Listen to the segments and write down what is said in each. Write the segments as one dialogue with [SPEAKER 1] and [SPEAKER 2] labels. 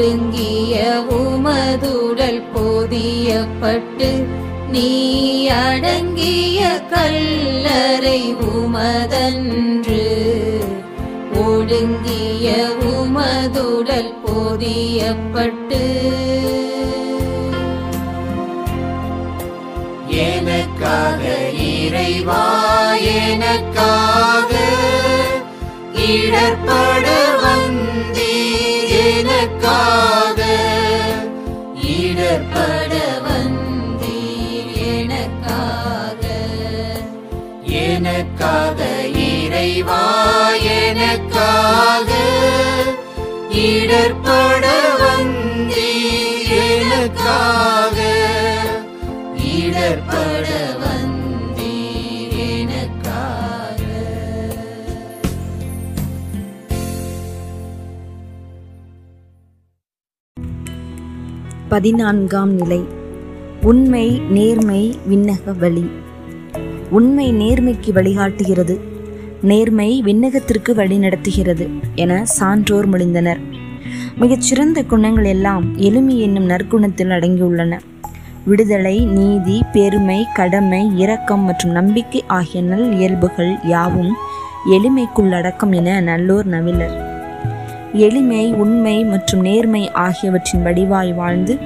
[SPEAKER 1] ஒடுங்கிய உமதுடல் போதியப்பட்டு நீ அடங்கிய கல்லறை உமதன்று. ஒடுங்கிய உமதுடல் போதியப்பட்டு
[SPEAKER 2] எனக்காக இறைவா எனக்காக இடர்பட வந்த எனக்காக இடர்பட
[SPEAKER 1] வந்தீர் எனக்காக.
[SPEAKER 2] எனக்காக இறைவா எனக்காக இடர்பட வந்தீர் எனக்காக. இடர்பட
[SPEAKER 1] வந்தீர் எனக்காக.
[SPEAKER 3] பதினான்காம் நிலை. உண்மை நேர்மை விண்ணக வழி. உண்மை நேர்மைக்கு வழிகாட்டுகிறது. நேர்மை விண்ணகத்திற்கு வழி நடத்துகிறது என சான்றோர் மொழிந்தனர் மிகச்சிறந்த குணங்கள் எல்லாம் எளிமை என்னும் நற்குணத்தில் அடங்கியுள்ளன. விடுதலை நீதி பெருமை கடமை இரக்கம் மற்றும் நம்பிக்கை ஆகிய நல் இயல்புகள் யாவும் எளிமைக்குள் அடக்கம் என நல்லோர் நவிலர் எளிமை உண்மை மற்றும் நேர்மை ஆகியவற்றின் வடிவாய் வாழ்ந்து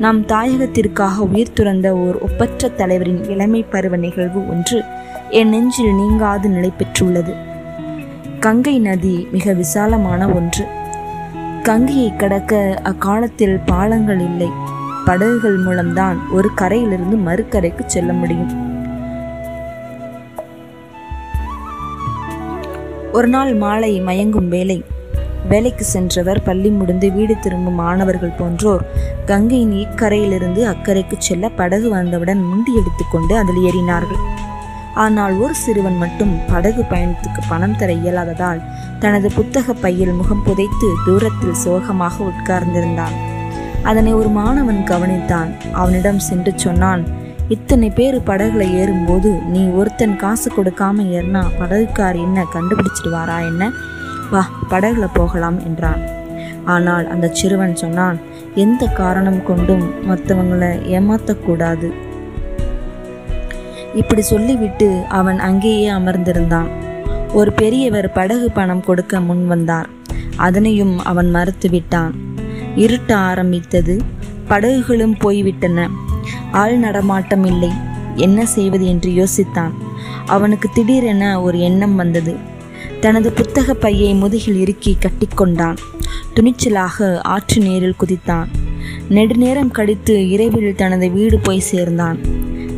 [SPEAKER 3] நம் தாயகத்திற்காக உயிர் துறந்த ஓர் ஒப்பற்ற தலைவரின் இளமை பருவ நிகழ்வு ஒன்று என் நெஞ்சில் நீங்காது நிலை பெற்றுள்ளது. கங்கை நதி மிக விசாலமான ஒன்று. கங்கையை கடக்க அக்காலத்தில் பாலங்கள் இல்லை. படகுகள் மூலம்தான் ஒரு கரையிலிருந்து மறுகரைக்கு செல்ல முடியும். ஒரு நாள் மாலை மயங்கும் வேலை வேலைக்கு சென்றவர் பள்ளி முடிந்து வீடு திரும்பும் மாணவர்கள் போன்றோர். கங்கையின் இக்கரையிலிருந்து அக்கறைக்கு செல்ல படகு வந்தவுடன் முண்டி எடுத்துக்கொண்டு அதில் ஏறினார்கள். ஆனால் ஒரு சிறுவன் மட்டும் படகு பயணத்துக்கு பணம் தர இயலாததால் தனது புத்தக பையில் முகம் புதைத்து தூரத்தில் சோகமாக உட்கார்ந்திருந்தான். அதனை ஒரு மாணவன் கவனித்தான். அவனிடம் சென்று சொன்னான் இத்தனை பேர் படகுல ஏறும்போது நீ ஒருத்தன் காசு கொடுக்காம ஏறினா படகுக்கார் என்ன கண்டுபிடிச்சிடுவாரா என்ன? வா படகுல போகலாம் என்றான். ஆனால் அந்த சிறுவன் சொன்னான் எந்த காரணம் கொண்டும் மற்றவங்களை ஏமாத்தக்கூடாது. இப்படி சொல்லிவிட்டு அவன் அங்கேயே அமர்ந்திருந்தான். ஒரு பெரியவர் படகு பணம் கொடுக்க முன் வந்தார் அதனையும் அவன் மறுத்துவிட்டான் இருட்ட ஆரம்பித்தது படகுகளும் போய்விட்டன. ஆள் நடமாட்டம் இல்லை என்ன செய்வது என்று யோசித்தான். அவனுக்கு திடீரென ஒரு எண்ணம் வந்தது. தனது புத்தக பையை முதுகில் இறுக்கி கட்டிக்கொண்டான். துணிச்சலாக ஆற்று நீரில் குதித்தான். நெடுநேரம் கழித்து இரவில் தனது வீடு போய் சேர்ந்தான்.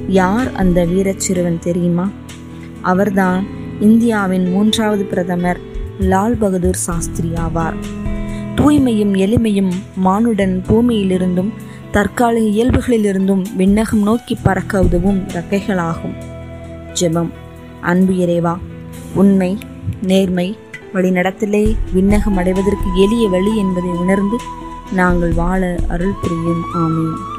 [SPEAKER 3] யார் அந்த வீரச் சிறுவன் தெரியுமா? அவர்தான் இந்தியாவின் மூன்றாவது பிரதமர் லால் பகதூர் சாஸ்திரி ஆவார். தூய்மையும் எளிமையும் மானுடன் பூமியிலிருந்தும் தற்காலிக இயல்புகளிலிருந்தும் விண்ணகம் நோக்கி பறக்க உதவும் ரக்கைகளாகும். ஜெபம். அன்பு இறைவா உண்மை நேர்மை வழிநடத்தலே விண்ணகம் அடைவதற்கு எளிய வழி என்பதை உணர்ந்து நாங்கள் வாழ அருள் புரியும். ஆமீன்.